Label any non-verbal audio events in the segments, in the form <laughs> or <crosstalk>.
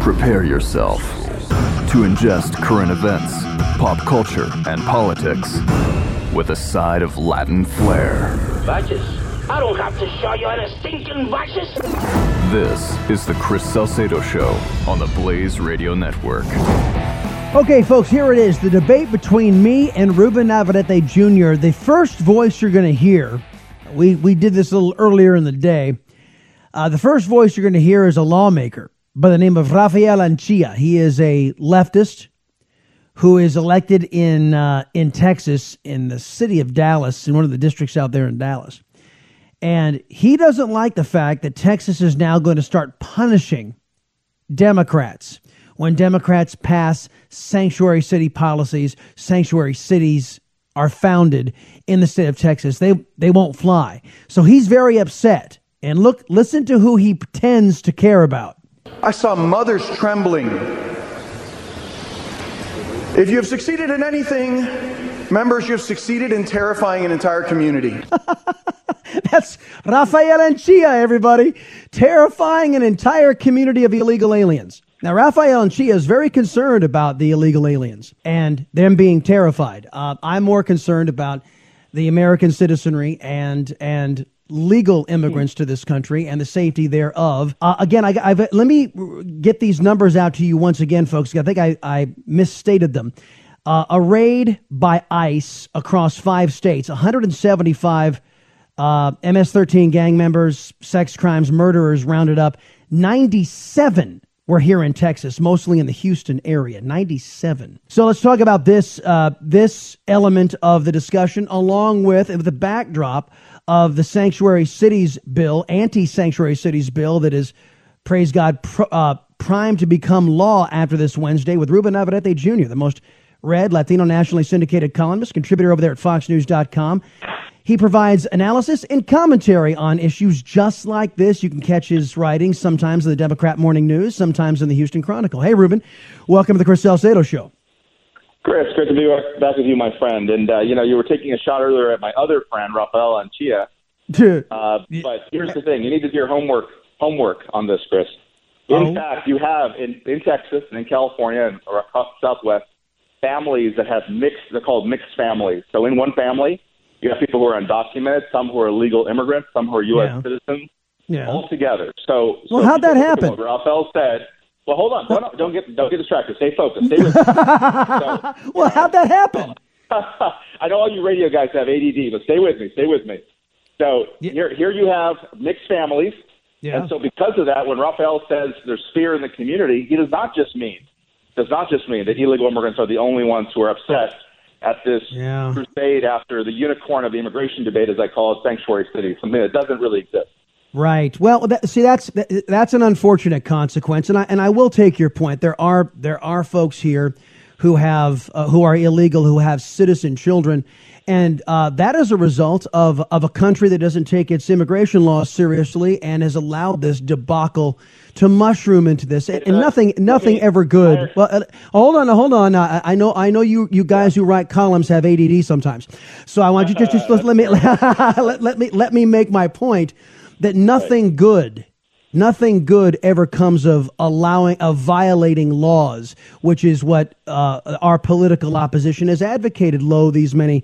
Prepare yourself to ingest current events, pop culture, and politics with a side of Latin flair. Vices? I don't have to show you any stinking vices. This is the Chris Salcedo Show on the Blaze Radio Network. Okay, folks, here it is the debate between me and Ruben Navarrette Jr. The first voice you're going to hear, we, we did this a little earlier in the day. Uh, the first voice you're going to hear is a lawmaker by the name of Rafael Anchia. He is a leftist who is elected in uh, in Texas, in the city of Dallas, in one of the districts out there in Dallas. And he doesn't like the fact that Texas is now going to start punishing Democrats when Democrats pass sanctuary city policies. Sanctuary cities are founded in the state of Texas. They they won't fly. So he's very upset. And look, listen to who he pretends to care about. I saw mothers trembling. If you have succeeded in anything, members, you have succeeded in terrifying an entire community. <laughs> That's Rafael Anchia, everybody. Terrifying an entire community of illegal aliens. Now, Rafael Anchia is very concerned about the illegal aliens and them being terrified. Uh, I'm more concerned about the American citizenry and and legal immigrants to this country and the safety thereof. Uh, again, I, I've, let me get these numbers out to you once again, folks. I think I, I misstated them. Uh, a raid by ICE across five states, 175 uh, MS 13 gang members, sex crimes, murderers rounded up. 97 were here in Texas, mostly in the Houston area. 97. So let's talk about this uh, this element of the discussion, along with, with the backdrop of the sanctuary cities bill, anti sanctuary cities bill that is, praise God, pr- uh, primed to become law after this Wednesday with Ruben Navarrette Jr., the most read Latino nationally syndicated columnist, contributor over there at FoxNews.com. He provides analysis and commentary on issues just like this. You can catch his writings sometimes in the Democrat Morning News, sometimes in the Houston Chronicle. Hey, Ruben, welcome to the Chris Salcedo Show. Chris, great to be back with you, my friend. And uh, you know, you were taking a shot earlier at my other friend, Rafael Anchia. <laughs> Uh, but here's the thing: you need to do your homework homework on this, Chris. In Oh. fact, you have in, in Texas and in California and or across the Southwest families that have mixed. They're called mixed families. So in one family, you have people who are undocumented, some who are legal immigrants, some who are U.S. Yeah. citizens, Yeah. all together. So, Well, so how'd that happen? What Rafael said. Well, hold on. Don't, don't get don't get distracted. Stay focused. Stay with me. So, <laughs> Well, how'd that happen? <laughs> I know all you radio guys have ADD, but stay with me. Stay with me. So here, here you have mixed families, Yeah. and so because of that, when Rafael says there's fear in the community, he does not just mean does not just mean that illegal immigrants are the only ones who are upset at this Yeah. crusade after the unicorn of the immigration debate, as I call it, sanctuary city, something that doesn't really exist. Right. Well, that, see, that's that, that's an unfortunate consequence, and I and I will take your point. There are there are folks here who have uh, who are illegal who have citizen children, and uh, that is a result of of a country that doesn't take its immigration laws seriously and has allowed this debacle to mushroom into this, and, and nothing nothing ever good. Well, uh, hold on, hold on. I, know I know you you guys who write columns have ADD sometimes, so I want you just, just let me <laughs> let, let me let me make my point that nothing good nothing good ever comes of allowing of violating laws which is what uh, our political opposition has advocated low these many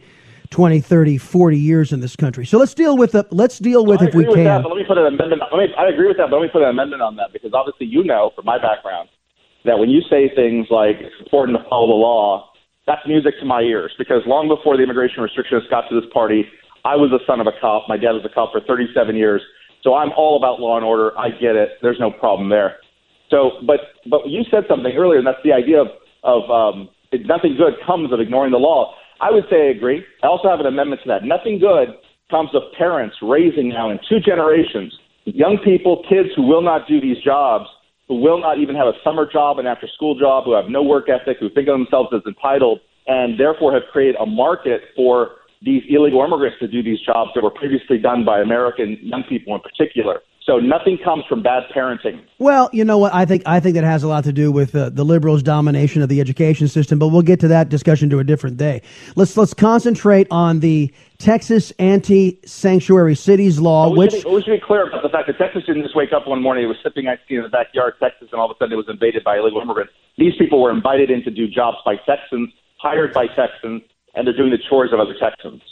20, 30, 40 years in this country. So let's deal with the, let's deal with well, if we with can. That, but let me put an amendment. Let me, I agree with that, but let me put an amendment on that because obviously you know from my background that when you say things like it's important to follow the law, that's music to my ears because long before the immigration restrictions got to this party, I was the son of a cop. My dad was a cop for 37 years. So I'm all about law and order. I get it. There's no problem there. So, but but you said something earlier, and that's the idea of of um, nothing good comes of ignoring the law. I would say I agree. I also have an amendment to that. Nothing good comes of parents raising now in two generations young people, kids who will not do these jobs, who will not even have a summer job, an after school job, who have no work ethic, who think of themselves as entitled, and therefore have created a market for these illegal immigrants to do these jobs that were previously done by American young people in particular. So nothing comes from bad parenting. Well, you know what? I think I think that has a lot to do with uh, the liberals' domination of the education system. But we'll get to that discussion to a different day. Let's let's concentrate on the Texas anti-sanctuary cities law, which should be, we should be clear about the fact that Texas didn't just wake up one morning. It was sipping ice cream in the backyard, Texas, and all of a sudden it was invaded by illegal immigrants. These people were invited in to do jobs by Texans, hired by Texans, and they're doing the chores of other Texans.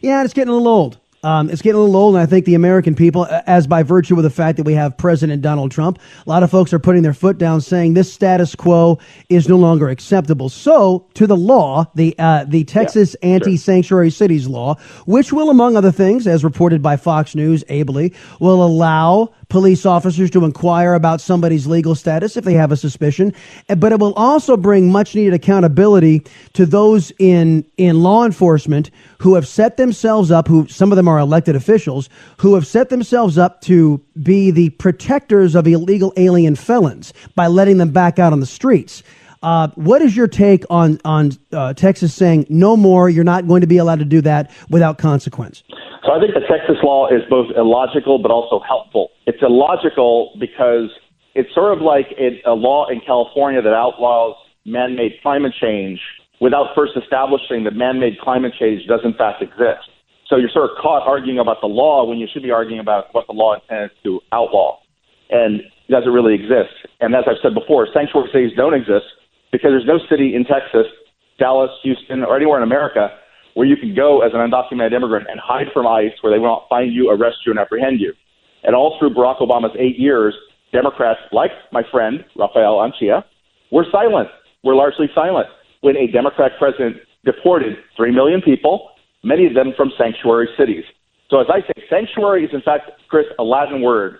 Yeah, it's getting a little old. Um, it's getting a little old, and I think the American people, as by virtue of the fact that we have President Donald Trump, a lot of folks are putting their foot down, saying this status quo is no longer acceptable. So, to the law, the uh, the Texas yeah, anti-sanctuary sure. cities law, which will, among other things, as reported by Fox News ably, will allow police officers to inquire about somebody's legal status if they have a suspicion, but it will also bring much needed accountability to those in in law enforcement who have set themselves up who some of them are elected officials who have set themselves up to be the protectors of illegal alien felons by letting them back out on the streets. Uh, what is your take on on uh, Texas saying no more? You're not going to be allowed to do that without consequence. So I think the Texas law is both illogical but also helpful. It's illogical because it's sort of like a, a law in California that outlaws man-made climate change without first establishing that man-made climate change does in fact exist. So you're sort of caught arguing about the law when you should be arguing about what the law intends to outlaw. And it really exist? And as I've said before, sanctuary cities don't exist because there's no city in Texas, Dallas, Houston, or anywhere in America where you can go as an undocumented immigrant and hide from ICE, where they won't find you, arrest you, and apprehend you. And all through Barack Obama's eight years, Democrats, like my friend Rafael Anchia, were silent. Were largely silent when a Democrat president deported three million people, many of them from sanctuary cities. So as I say, sanctuary is in fact, Chris, a Latin word.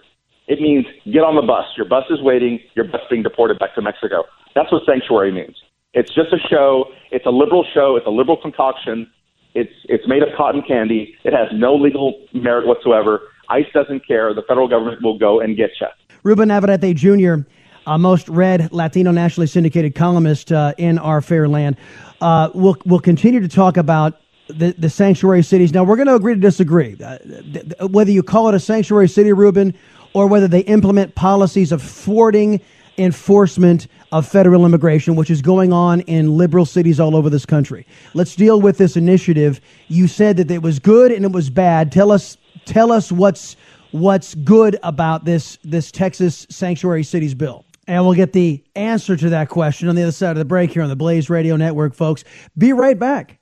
It means get on the bus. Your bus is waiting. Your bus being deported back to Mexico. That's what sanctuary means. It's just a show. It's a liberal show. It's a liberal concoction it's it's made of cotton candy. It has no legal merit whatsoever. ICE doesn't care. The federal government will go and get you. Ruben Navarrette Jr., uh, most read Latino nationally syndicated columnist uh, in our fair land, uh, will will continue to talk about the, the sanctuary cities. Now we're going to agree to disagree. Uh, th- th- whether you call it a sanctuary city, Ruben, or whether they implement policies of thwarting enforcement of federal immigration, which is going on in liberal cities all over this country. Let's deal with this initiative. You said that it was good and it was bad. Tell us, tell us what's what's good about this this Texas sanctuary cities bill. And we'll get the answer to that question on the other side of the break here on the Blaze Radio Network, folks. Be right back.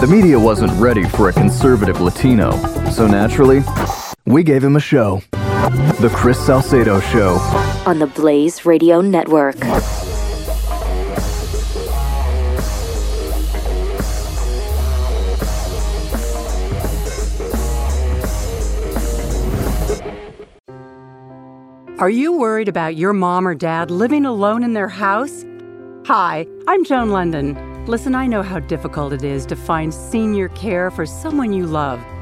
The media wasn't ready for a conservative Latino, so naturally, we gave him a show. The Chris Salcedo Show. On the Blaze Radio Network. Are you worried about your mom or dad living alone in their house? Hi, I'm Joan London. Listen, I know how difficult it is to find senior care for someone you love.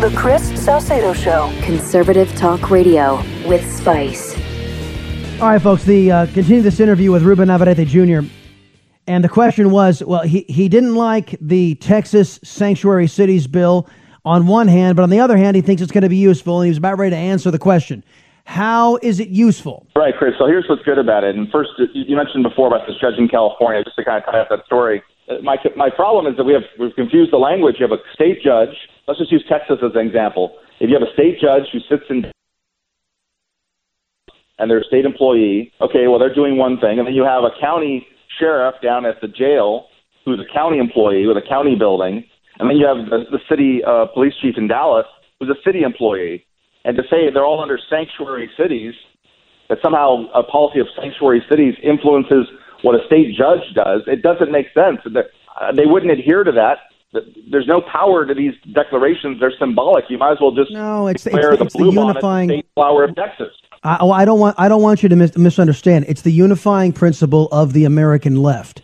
The Chris Salcedo Show. Conservative Talk Radio with Spice. All right, folks, the uh, continue this interview with Ruben Navarrette Jr. And the question was, well, he, he didn't like the Texas sanctuary cities bill on one hand, but on the other hand, he thinks it's going to be useful, and he was about ready to answer the question. How is it useful? Right, Chris. So here's what's good about it. And first, you mentioned before about this judge in California, just to kind of tie up that story. Uh, my, my problem is that we have we've confused the language. You have a state judge. Let's just use Texas as an example. If you have a state judge who sits in and they're a state employee, okay, well they're doing one thing, and then you have a county sheriff down at the jail who's a county employee with a county building, and then you have the, the city uh, police chief in Dallas who's a city employee. And to say they're all under sanctuary cities, that somehow a policy of sanctuary cities influences what a state judge does, it doesn't make sense. Uh, they wouldn't adhere to that there's no power to these declarations. They're symbolic. You might as well just no. It's, declare it's, the it's blue the unifying state flower of Texas. I, well, I don't want I don't want you to mis- misunderstand. It's the unifying principle of the American left.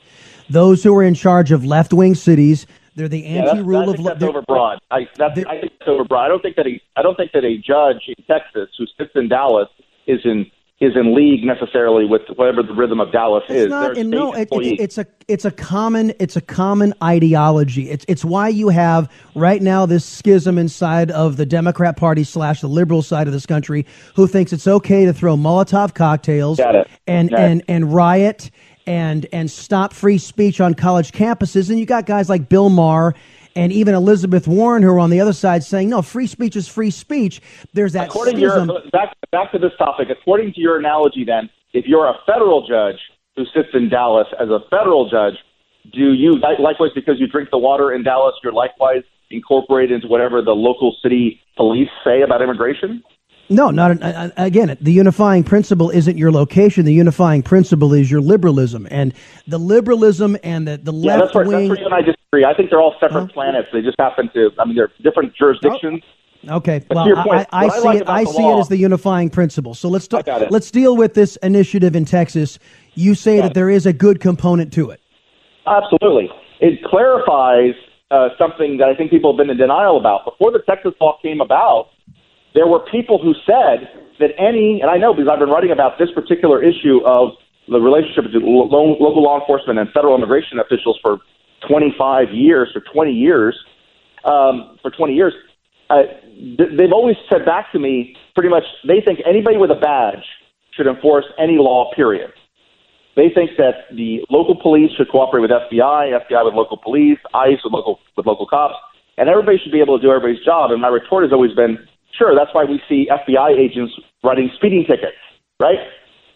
Those who are in charge of left wing cities, they're the anti-rule yeah, of. That's overbroad. I, that's, I think that's overbroad. I don't think that a I don't think that a judge in Texas who sits in Dallas is in is in league necessarily with whatever the rhythm of Dallas it's is. Not, in, no, it, it, it's a it's a common it's a common ideology. It's it's why you have right now this schism inside of the Democrat Party slash the liberal side of this country, who thinks it's okay to throw Molotov cocktails and and and riot and and stop free speech on college campuses, and you got guys like Bill Maher and even Elizabeth Warren, who are on the other side, saying no, free speech is free speech. There's that according schism. To your, uh, back back to this topic. According to your analogy, then, if you're a federal judge who sits in Dallas as a federal judge, do you likewise because you drink the water in Dallas, you're likewise incorporated into whatever the local city police say about immigration? No, not uh, again. The unifying principle isn't your location. The unifying principle is your liberalism, and the liberalism and the the yeah, left that's wing. That's where you and I disagree. I think they're all separate huh? planets. They just happen to. I mean, they're different jurisdictions. Oh. Okay, but well, point, I, I, I see like it. I see law, it as the unifying principle. So let's talk. Let's deal with this initiative in Texas. You say that there is a good component to it. Absolutely, it clarifies uh, something that I think people have been in denial about. Before the Texas law came about, there were people who said that any, and I know because I've been writing about this particular issue of the relationship between local law enforcement and federal immigration officials for 25 years for 20 years, um, for 20 years, uh, they've always said back to me pretty much they think anybody with a badge should enforce any law, period. They think that the local police should cooperate with FBI, FBI with local police, ICE with local with local cops, and everybody should be able to do everybody's job. And my retort has always been, Sure, that's why we see FBI agents writing speeding tickets, right?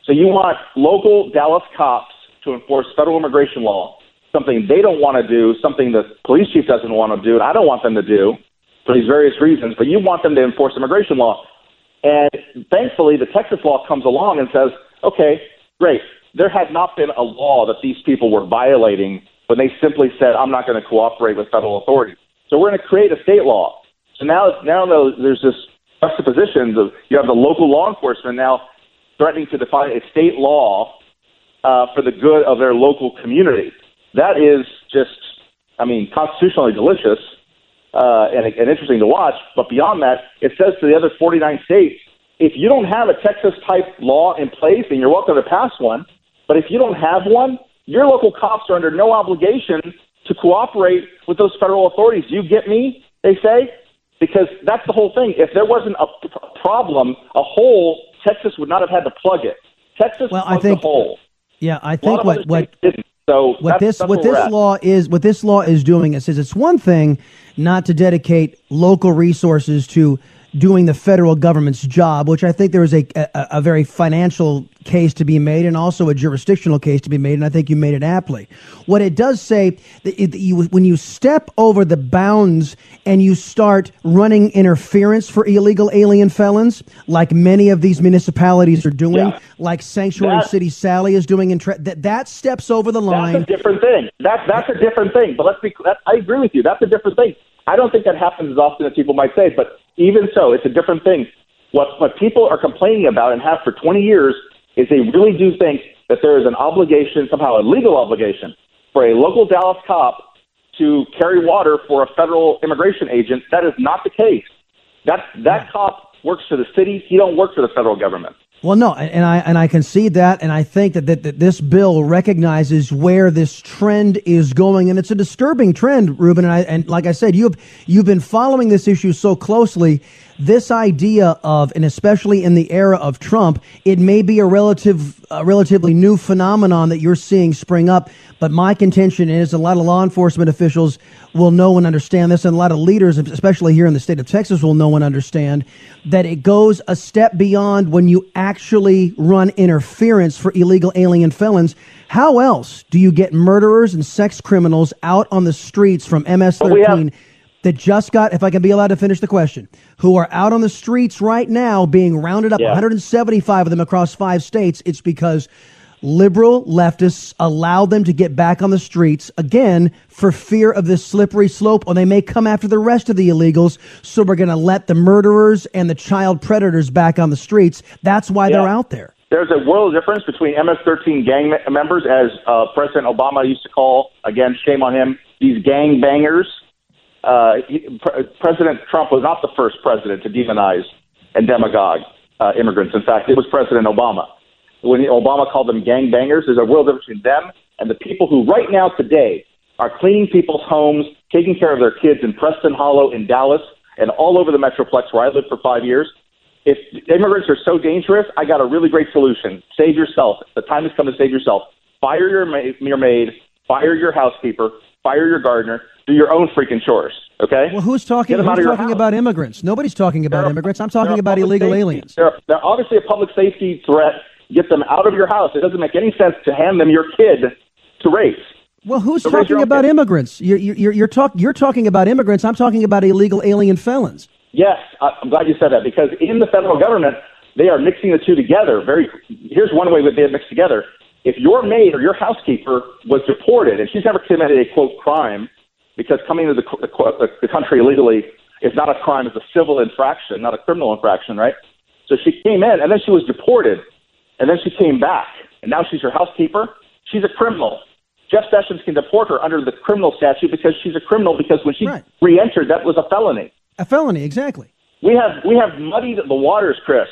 So you want local Dallas cops to enforce federal immigration law, something they don't want to do, something the police chief doesn't want to do, and I don't want them to do for these various reasons, but you want them to enforce immigration law. And thankfully, the Texas law comes along and says, okay, great. There had not been a law that these people were violating when they simply said, I'm not going to cooperate with federal authorities. So we're going to create a state law. So now, now there's this juxtaposition of you have the local law enforcement now threatening to define a state law uh, for the good of their local community. That is just, I mean, constitutionally delicious uh, and, and interesting to watch. But beyond that, it says to the other 49 states, if you don't have a Texas type law in place, then you're welcome to pass one. But if you don't have one, your local cops are under no obligation to cooperate with those federal authorities. You get me? They say because that's the whole thing. If there wasn't a, problem, a hole, Texas would not have had to plug it. Texas well, I think, the hole. Yeah, I think what what so what this that's what this law is what this law is doing it says it's one thing not to dedicate local resources to doing the federal government's job, which I think there is a, a, a, very financial case to be made and also a jurisdictional case to be made, and I think you made it aptly. What it does say that, it, you, when you step over the bounds and you start running interference for illegal alien felons, like many of these municipalities are doing, yeah. like Sanctuary that, City Sally is doing, in tra- that that steps over the line. That's a different thing. That that's a different thing. But let's be. That, I agree with you. That's a different thing. I don't think that happens as often as people might say, but even so, it's a different thing. What, what people are complaining about and have for 20 years is they really do think that there is an obligation, somehow a legal obligation, for a local Dallas cop to carry water for a federal immigration agent. That is not the case. That, that cop works for the city. He don't work for the federal government. Well, no, and I and I concede that, and I think that, that, that this bill recognizes where this trend is going, and it's a disturbing trend, Ruben. And, I, and like I said, you've you've been following this issue so closely this idea of, and especially in the era of Trump, it may be a relative, a relatively new phenomenon that you're seeing spring up. But my contention is a lot of law enforcement officials will know and understand this, and a lot of leaders, especially here in the state of Texas, will know and understand that it goes a step beyond when you actually run interference for illegal alien felons. How else do you get murderers and sex criminals out on the streets from MS 13? that just got, if I can be allowed to finish the question, who are out on the streets right now being rounded up, yeah. 175 of them across five states. It's because liberal leftists allow them to get back on the streets again for fear of this slippery slope, or they may come after the rest of the illegals. So we're going to let the murderers and the child predators back on the streets. That's why yeah. they're out there. There's a world difference between MS-13 gang members, as uh, President Obama used to call. Again, shame on him. These gang bangers uh, he, Pre- President Trump was not the first president to demonize and demagogue uh, immigrants. In fact, it was President Obama. When Obama called them gangbangers, there's a world difference between them and the people who right now today are cleaning people's homes, taking care of their kids in Preston Hollow, in Dallas, and all over the Metroplex where I lived for five years. If immigrants are so dangerous, I got a really great solution. Save yourself. The time has come to save yourself. Fire your, ma- your maid, fire your housekeeper, fire your gardener, do your own freaking chores. Okay. Well, who's talking? Who's talking about immigrants? Nobody's talking about are, immigrants. I'm talking about illegal safety. aliens. They're, they're obviously a public safety threat. Get them out of your house. It doesn't make any sense to hand them your kid to raise. Well, who's talking about kid. immigrants? You're, you're, you're, talk, you're talking about immigrants. I'm talking about illegal alien felons. Yes, I'm glad you said that because in the federal government, they are mixing the two together. Very. Here's one way that they mix together. If your maid or your housekeeper was deported and she's never committed a quote crime, because coming into the, the, the country illegally is not a crime; it's a civil infraction, not a criminal infraction, right? So she came in, and then she was deported, and then she came back, and now she's her housekeeper. She's a criminal. Jeff Sessions can deport her under the criminal statute because she's a criminal because when she right. re-entered, that was a felony. A felony, exactly. We have we have muddied the waters, Chris,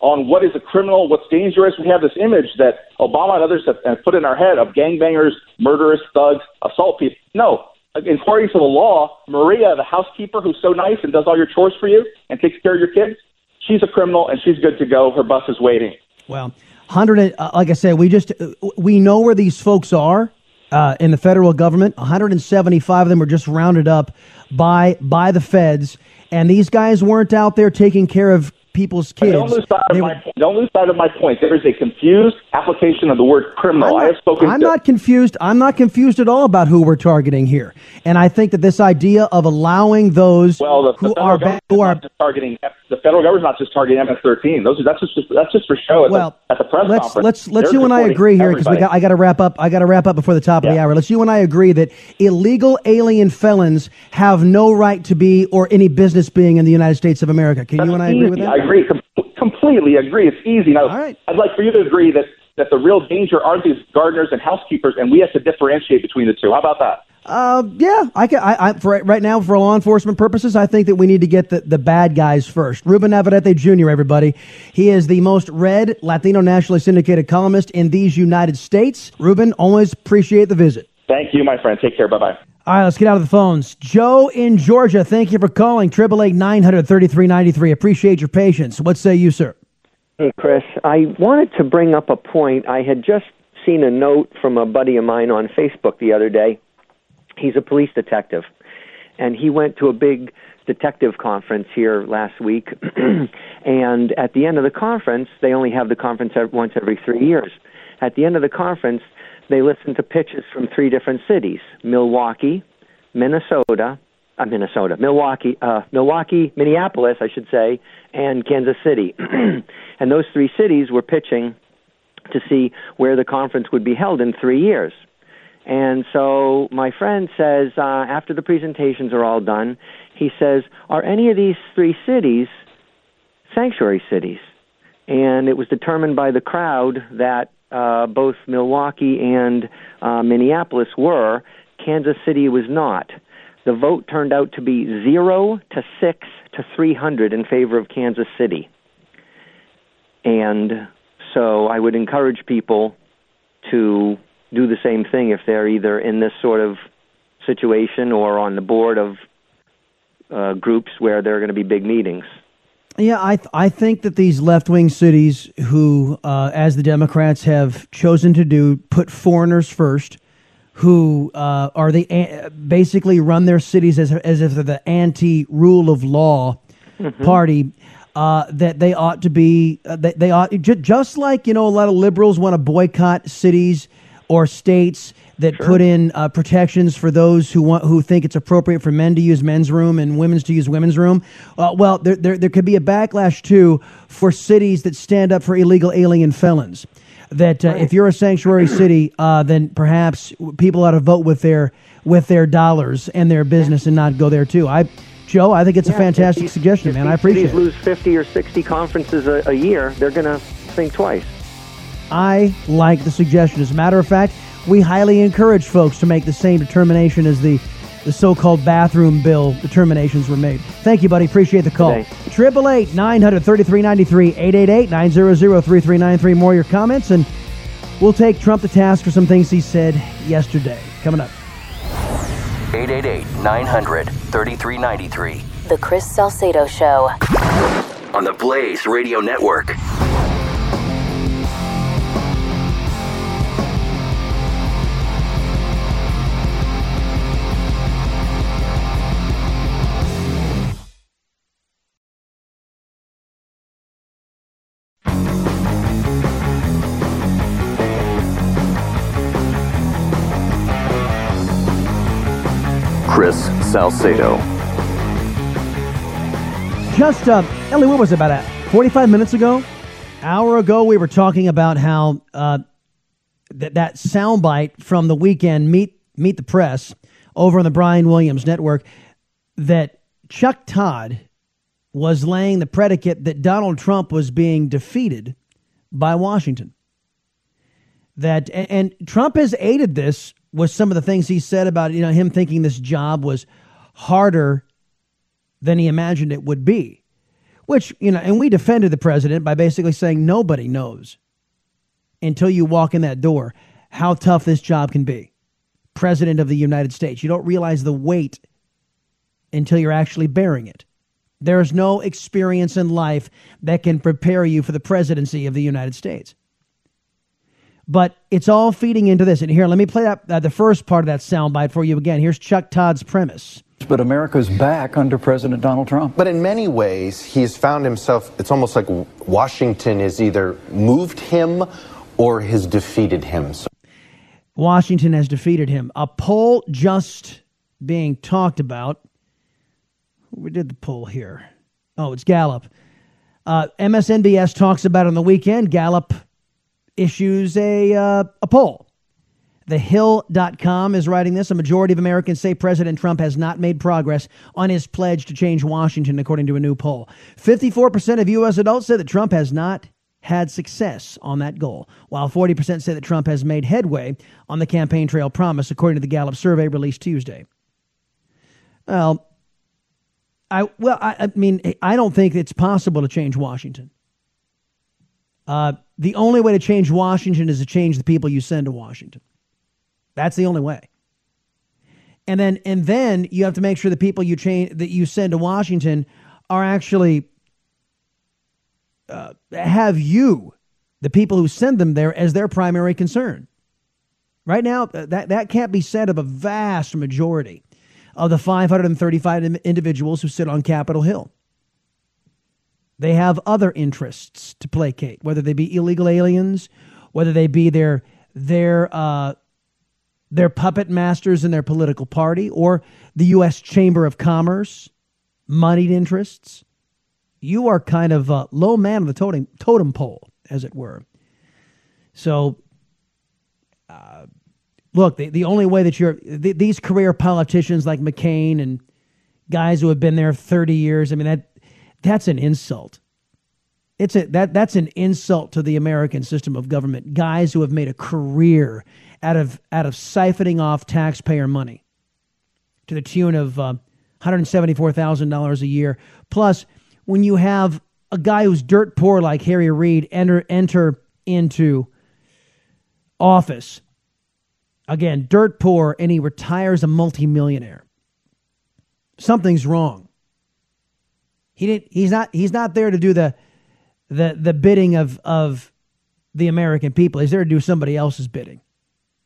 on what is a criminal, what's dangerous. We have this image that Obama and others have, have put in our head of gangbangers, murderous thugs, assault people. No, according to the law, Maria, the housekeeper who's so nice and does all your chores for you and takes care of your kids, she's a criminal and she's good to go. Her bus is waiting. Well, hundred uh, like I said, we just uh, we know where these folks are. Uh, in the federal government, 175 of them were just rounded up by by the feds, and these guys weren't out there taking care of people's kids. Don't lose, sight of my, don't lose sight of my point. There is a confused application of the word criminal. Not, I have spoken. I'm to. not confused. I'm not confused at all about who we're targeting here. And I think that this idea of allowing those well, the, who the are who are targeting the federal government's not just targeting MS-13. Those that's just that's just for show. At well, the, at the press let's, conference, let's let's you and I agree here because I got to wrap up. I got to wrap up before the top yeah. of the hour. Let's you and I agree that illegal alien felons have no right to be or any business being in the United States of America. Can that's you and I agree easy. with that? I agree. Com- completely agree. It's easy. Now, All right. I'd like for you to agree that, that the real danger are these gardeners and housekeepers, and we have to differentiate between the two. How about that? Uh, yeah, I can. I, I for right now for law enforcement purposes, I think that we need to get the, the bad guys first. Ruben Navarrette Jr. Everybody, he is the most read Latino nationally syndicated columnist in these United States. Ruben, always appreciate the visit. Thank you, my friend. Take care. Bye bye. All right, let's get out of the phones. Joe in Georgia, thank you for calling. Triple eight nine hundred thirty three ninety three. Appreciate your patience. What say you, sir? Hey, Chris. I wanted to bring up a point. I had just seen a note from a buddy of mine on Facebook the other day. He's a police detective, and he went to a big detective conference here last week. <clears throat> and at the end of the conference, they only have the conference once every three years. At the end of the conference, they listened to pitches from three different cities: Milwaukee, Minnesota, uh, Minnesota, Milwaukee, uh, Milwaukee, Minneapolis, I should say, and Kansas City. <clears throat> and those three cities were pitching to see where the conference would be held in three years. And so my friend says, uh, after the presentations are all done, he says, Are any of these three cities sanctuary cities? And it was determined by the crowd that uh, both Milwaukee and uh, Minneapolis were. Kansas City was not. The vote turned out to be zero to six to 300 in favor of Kansas City. And so I would encourage people to do the same thing if they're either in this sort of situation or on the board of uh, groups where there are going to be big meetings. Yeah, I th- I think that these left wing cities who, uh, as the Democrats have chosen to do, put foreigners first, who uh, are the basically run their cities as as if they're the anti rule of law mm-hmm. party. Uh, that they ought to be, uh, they, they ought j- just like you know a lot of liberals want to boycott cities or states that sure. put in uh, protections for those who want who think it's appropriate for men to use men's room and women's to use women's room. Uh, well, there, there there could be a backlash too for cities that stand up for illegal alien felons. That uh, right. if you're a sanctuary city, uh, then perhaps people ought to vote with their with their dollars and their business and not go there too. I. Joe, I think it's yeah, a fantastic these, suggestion, man. I appreciate it. If lose 50 or 60 conferences a, a year, they're going to think twice. I like the suggestion. As a matter of fact, we highly encourage folks to make the same determination as the, the so-called bathroom bill determinations were made. Thank you, buddy. Appreciate the call. Triple eight nine hundred thirty three ninety three eight eight eight nine zero zero three three nine three. More your comments, and we'll take Trump to task for some things he said yesterday. Coming up. 888 900 3393. The Chris Salcedo Show. On the Blaze Radio Network. Chris Salcedo. Just, uh, Ellie, what was it, about 45 minutes ago? Hour ago, we were talking about how uh, th- that soundbite from the weekend, Meet, Meet the Press, over on the Brian Williams Network, that Chuck Todd was laying the predicate that Donald Trump was being defeated by Washington. That and Trump has aided this was some of the things he said about you know him thinking this job was harder than he imagined it would be. Which, you know, and we defended the president by basically saying nobody knows until you walk in that door how tough this job can be. President of the United States. You don't realize the weight until you're actually bearing it. There's no experience in life that can prepare you for the presidency of the United States. But it's all feeding into this. And here, let me play up uh, the first part of that soundbite for you again. Here's Chuck Todd's premise. But America's back under President Donald Trump. But in many ways, he's found himself, it's almost like Washington has either moved him or has defeated him. So. Washington has defeated him. A poll just being talked about. We did the poll here. Oh, it's Gallup. Uh, MSNBS talks about on the weekend. Gallup issues a, uh, a poll. TheHill.com is writing this. A majority of Americans say President Trump has not made progress on his pledge to change Washington, according to a new poll. 54% of U.S. adults say that Trump has not had success on that goal, while 40% say that Trump has made headway on the campaign trail promise, according to the Gallup survey released Tuesday. Well, I well, I, I mean, I don't think it's possible to change Washington. Uh, the only way to change Washington is to change the people you send to Washington. That's the only way. And then and then you have to make sure the people you change that you send to Washington are actually uh, have you, the people who send them there, as their primary concern. Right now, uh, that that can't be said of a vast majority of the 535 individuals who sit on Capitol Hill. They have other interests to placate, whether they be illegal aliens, whether they be their their uh, their puppet masters in their political party, or the U.S. Chamber of Commerce, moneyed interests. You are kind of a low man of the totem totem pole, as it were. So, uh, look, the, the only way that you're the, these career politicians like McCain and guys who have been there 30 years, I mean that that's an insult. It's a that that's an insult to the American system of government. Guys who have made a career out of out of siphoning off taxpayer money to the tune of uh, $174,000 a year. Plus, when you have a guy who's dirt poor like Harry Reid enter enter into office. Again, dirt poor, and he retires a multimillionaire. Something's wrong. He didn't. He's not. He's not there to do the the the bidding of of the American people. He's there to do somebody else's bidding,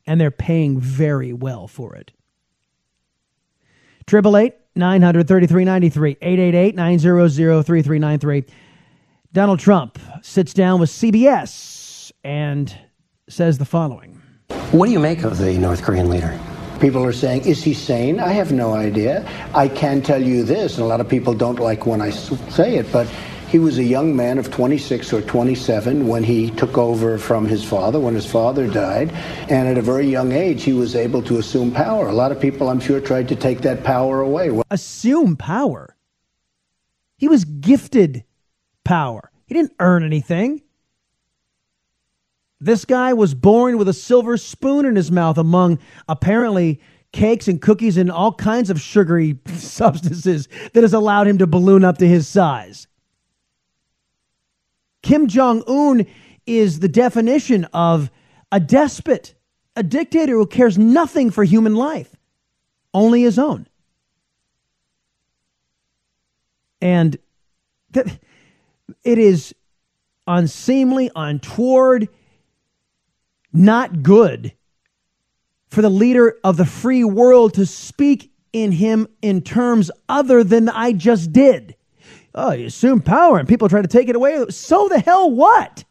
and they're paying very well for it. Triple eight nine hundred thirty three ninety three eight eight eight nine zero zero three three nine three. Donald Trump sits down with CBS and says the following. What do you make of the North Korean leader? People are saying, is he sane? I have no idea. I can tell you this, and a lot of people don't like when I say it, but he was a young man of 26 or 27 when he took over from his father, when his father died. And at a very young age, he was able to assume power. A lot of people, I'm sure, tried to take that power away. Assume power? He was gifted power. He didn't earn anything. This guy was born with a silver spoon in his mouth among apparently cakes and cookies and all kinds of sugary <laughs> substances that has allowed him to balloon up to his size. Kim Jong un is the definition of a despot, a dictator who cares nothing for human life, only his own. And that, it is unseemly, untoward not good for the leader of the free world to speak in him in terms other than I just did. Oh, you assume power and people try to take it away. So the hell what?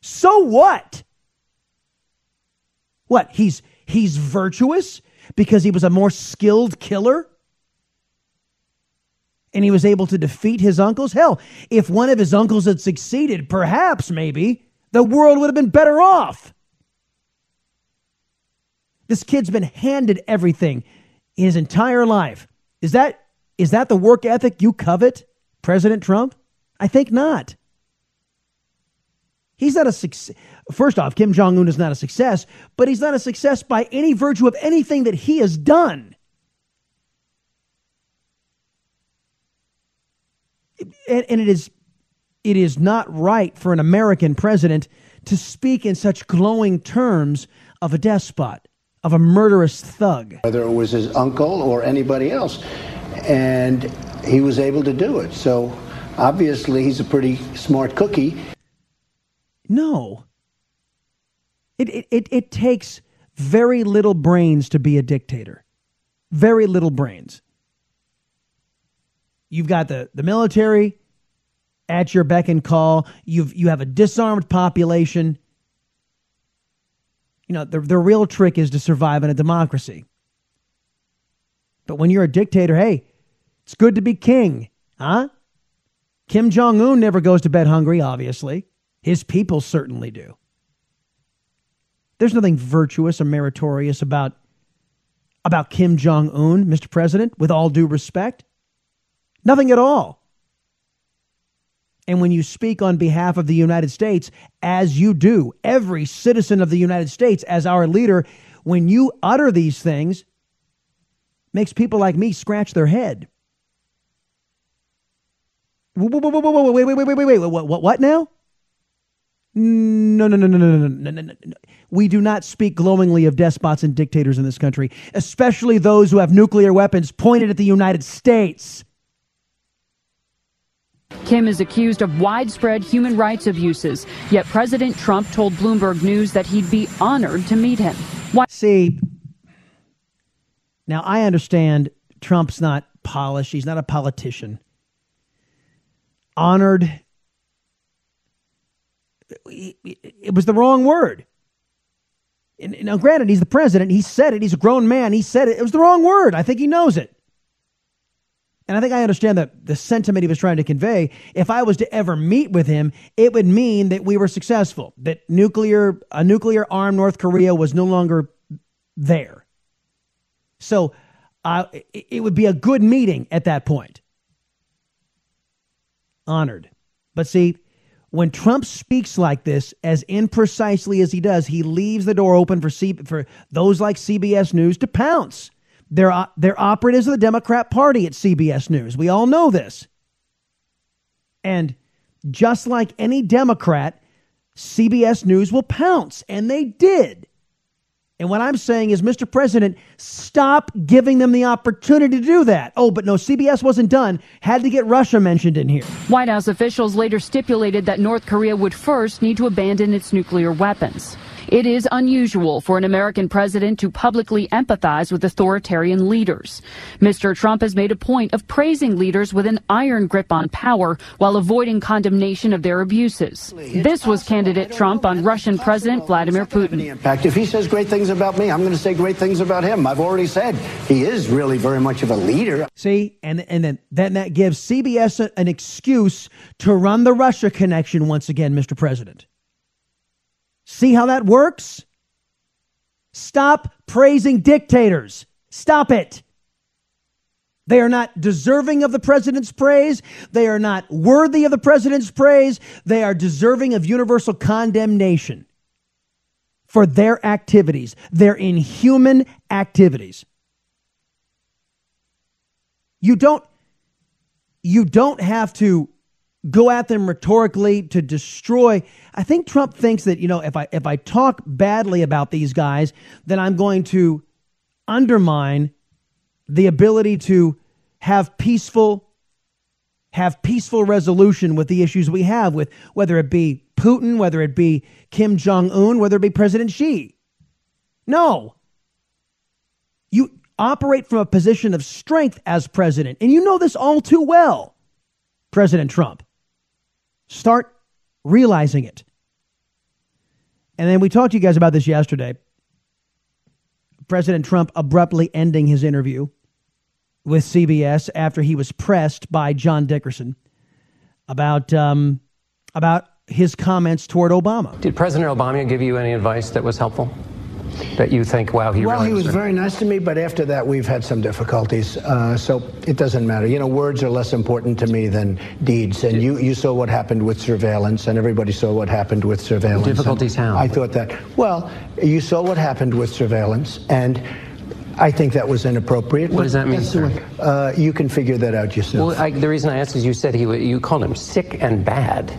So what? What? He's he's virtuous because he was a more skilled killer? And he was able to defeat his uncles? Hell, if one of his uncles had succeeded, perhaps maybe the world would have been better off. This kid's been handed everything in his entire life. Is that is that the work ethic you covet, President Trump? I think not. He's not a success. First off, Kim Jong un is not a success, but he's not a success by any virtue of anything that he has done. And, and it is it is not right for an American president to speak in such glowing terms of a despot, of a murderous thug. Whether it was his uncle or anybody else. And he was able to do it. So obviously, he's a pretty smart cookie. No. It, it, it, it takes very little brains to be a dictator. Very little brains. You've got the, the military, at your beck and call. You've you have a disarmed population. You know, the the real trick is to survive in a democracy. But when you're a dictator, hey, it's good to be king, huh? Kim Jong Un never goes to bed hungry, obviously. His people certainly do. There's nothing virtuous or meritorious about about Kim Jong Un, Mr. President, with all due respect. Nothing at all. And when you speak on behalf of the United States, as you do, every citizen of the United States as our leader, when you utter these things, makes people like me scratch their head. Wait, wait, wait, wait, wait, wait, wait, wait, what, what, what now? No, no, no, no, no, no, no, no, no. We do not speak glowingly of despots and dictators in this country, especially those who have nuclear weapons pointed at the United States. Kim is accused of widespread human rights abuses, yet President Trump told Bloomberg News that he'd be honored to meet him. Why- See, now I understand Trump's not polished, he's not a politician. Honored, it was the wrong word. Now, granted, he's the president. He said it. He's a grown man. He said it. It was the wrong word. I think he knows it and I think I understand that the sentiment he was trying to convey. If I was to ever meet with him, it would mean that we were successful, that nuclear a nuclear armed North Korea was no longer there. So uh, it, would be a good meeting at that point. Honored. But see, when Trump speaks like this, as imprecisely as he does, he leaves the door open for C- for those like CBS News to pounce. They're, uh, they're operatives of the Democrat Party at CBS News. We all know this. And just like any Democrat, CBS News will pounce, and they did. And what I'm saying is, Mr. President, stop giving them the opportunity to do that. Oh, but no, CBS wasn't done. Had to get Russia mentioned in here. White House officials later stipulated that North Korea would first need to abandon its nuclear weapons. It is unusual for an American president to publicly empathize with authoritarian leaders. Mr. Trump has made a point of praising leaders with an iron grip on power while avoiding condemnation of their abuses. This was candidate Trump on Russian President Vladimir Putin. In fact, if he says great things about me, I'm going to say great things about him. I've already said he is really very much of a leader. See, and and then then that gives CBS a, an excuse to run the Russia connection once again, Mr. President. See how that works? Stop praising dictators. Stop it. They are not deserving of the president's praise. They are not worthy of the president's praise. They are deserving of universal condemnation for their activities, their inhuman activities. You don't you don't have to go at them rhetorically to destroy. I think Trump thinks that, you know, if I if I talk badly about these guys, then I'm going to undermine the ability to have peaceful have peaceful resolution with the issues we have with whether it be Putin, whether it be Kim Jong Un, whether it be President Xi. No. You operate from a position of strength as president, and you know this all too well, President Trump. Start realizing it. And then we talked to you guys about this yesterday. President Trump abruptly ending his interview with CBS after he was pressed by John Dickerson about um, about his comments toward Obama. Did President Obama give you any advice that was helpful? That you think, wow, he well, really he was very nice to me, but after that, we've had some difficulties. Uh, so it doesn't matter. You know, words are less important to me than deeds. And you, you saw what happened with surveillance, and everybody saw what happened with surveillance. Difficulties how? I thought that. Well, you saw what happened with surveillance, and. I think that was inappropriate. What does that mean, Uh, you can figure that out yourself. Well, I, the reason I asked is you said he you called him sick and bad.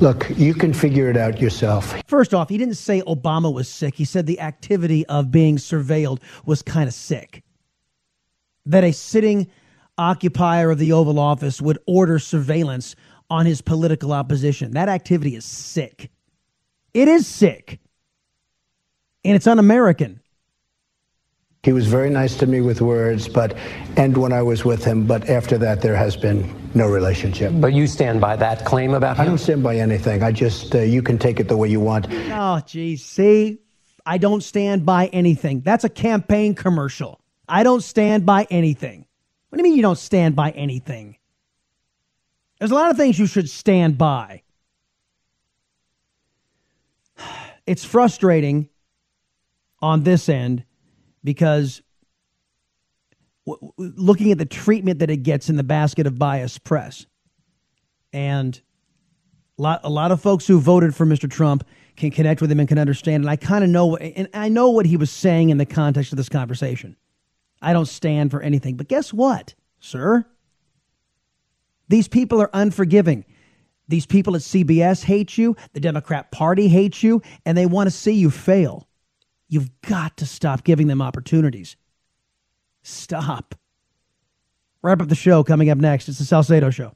Look, you can figure it out yourself. First off, he didn't say Obama was sick. He said the activity of being surveilled was kind of sick. That a sitting occupier of the Oval Office would order surveillance on his political opposition. That activity is sick. It is sick. And it's un American. He was very nice to me with words, but and when I was with him, but after that, there has been no relationship. But you stand by that claim about I don't stand by anything. I just uh, you can take it the way you want. Oh, geez. See, I don't stand by anything. That's a campaign commercial. I don't stand by anything. What do you mean you don't stand by anything? There's a lot of things you should stand by. <sighs> It's frustrating on this end because w- looking at the treatment that it gets in the basket of biased press and a lot, a lot of folks who voted for Mr. Trump can connect with him and can understand. And I kind of know, and I know what he was saying in the context of this conversation. I don't stand for anything. But guess what, sir? These people are unforgiving. These people at CBS hate you. The Democrat Party hates you, and they want to see you fail. You've got to stop giving them opportunities. Stop. Wrap up the show coming up next. It's the Salcedo Show.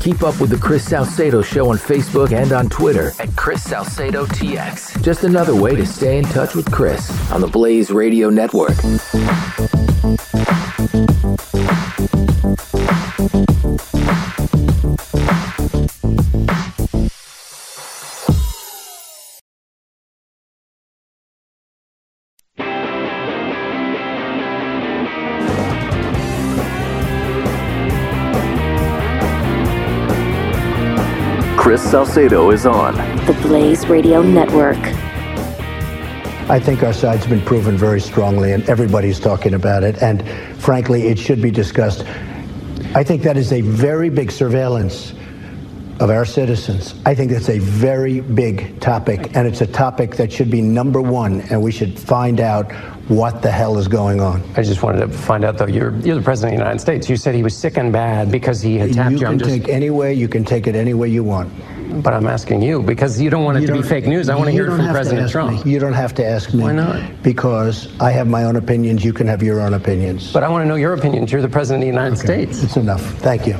Keep up with the Chris Salcedo Show on Facebook and on Twitter at Chris Salcedo TX. Just another way to stay in touch with Chris on the Blaze Radio Network. Salcedo is on. The Blaze Radio Network. I think our side's been proven very strongly, and everybody's talking about it. And frankly, it should be discussed. I think that is a very big surveillance of our citizens. I think that's a very big topic, and it's a topic that should be number one, and we should find out what the hell is going on. I just wanted to find out, though, you're, you're the president of the United States. You said he was sick and bad because he had tapped you. You can just... take any way, you can take it any way you want. But I'm asking you because you don't want it You to be fake news. I want to hear it from President Trump. me. You don't have to ask me. Why not? Because I have my own opinions, you can have your own opinions. But I want to know your opinions. You're the president of the United States. It's enough. Thank you.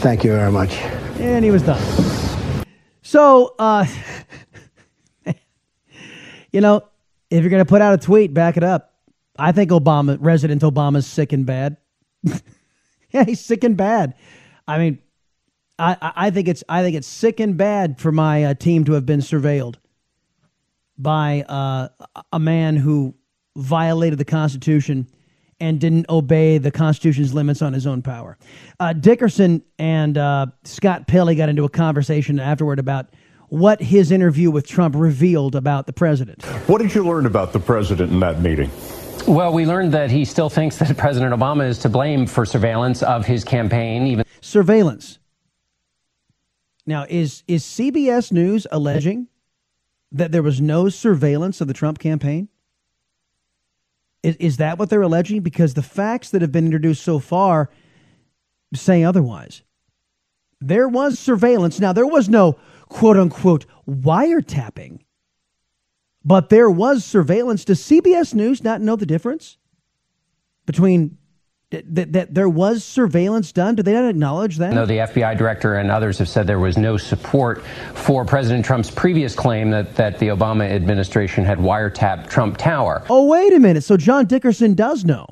Thank you very much. And he was done. So, uh, <laughs> you know, if you're going to put out a tweet, back it up. I think Obama, Resident Obama's sick and bad. <laughs> yeah, he's sick and bad. I mean, I, I- I think it's I think it's sick and bad for my uh, team to have been surveilled by uh, a man who violated the Constitution and didn't obey the Constitution's limits on his own power. Uh, Dickerson and uh, Scott Pelley got into a conversation afterward about what his interview with Trump revealed about the president. What did you learn about the president in that meeting? Well, we learned that he still thinks that <laughs> President Obama is to blame for surveillance of his campaign, even surveillance. Now, is is CBS News alleging that there was no surveillance of the Trump campaign? Is, is that what they're alleging? Because the facts that have been introduced so far say otherwise. There was surveillance. Now, there was no quote unquote wiretapping, but there was surveillance. Does CBS News not know the difference between that, that there was surveillance done? Do they not acknowledge that? No, the FBI director and others have said there was no support for President Trump's previous claim that, that the Obama administration had wiretapped Trump Tower. Oh, wait a minute. So John Dickerson does know.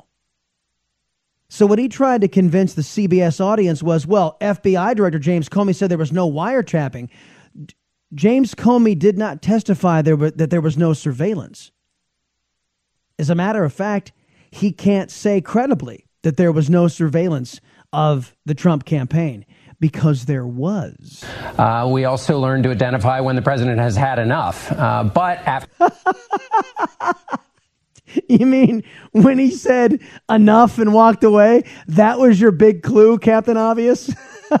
So what he tried to convince the CBS audience was, well, FBI Director James Comey said there was no wiretapping. James Comey did not testify there were, that there was no surveillance. As a matter of fact, he can't say credibly that there was no surveillance of the Trump campaign because there was. Uh, we also learned to identify when the president has had enough. Uh, but after. <laughs> You mean when he said enough and walked away? That was your big clue, Captain Obvious? <laughs>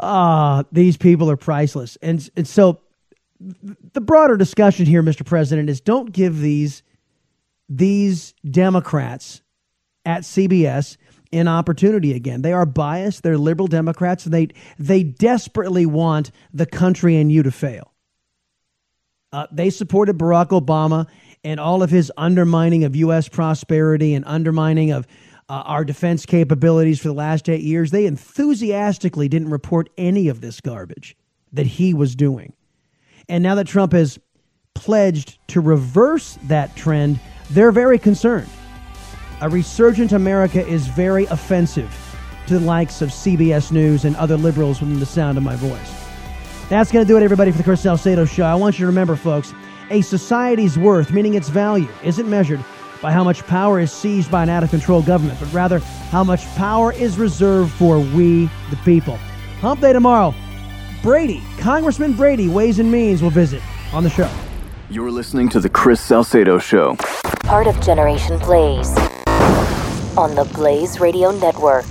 Ah, these people are priceless. And, and so the broader discussion here, Mr. President, is don't give these these Democrats at CBS an opportunity again. They are biased, they're liberal Democrats, and they they desperately want the country and you to fail. Uh, they supported Barack Obama and all of his undermining of U.S. prosperity and undermining of uh, our defense capabilities for the last eight years. They enthusiastically didn't report any of this garbage that he was doing. And now that Trump has pledged to reverse that trend, they're very concerned. A resurgent America is very offensive to the likes of CBS News and other liberals within the sound of my voice. That's going to do it, everybody, for the Chris Salcedo Show. I want you to remember, folks, a society's worth, meaning its value, isn't measured by how much power is seized by an out of control government, but rather how much power is reserved for we, the people. Hump Day tomorrow. Brady, Congressman Brady, Ways and Means will visit on the show. You're listening to The Chris Salcedo Show. Part of Generation Blaze on the Blaze Radio Network.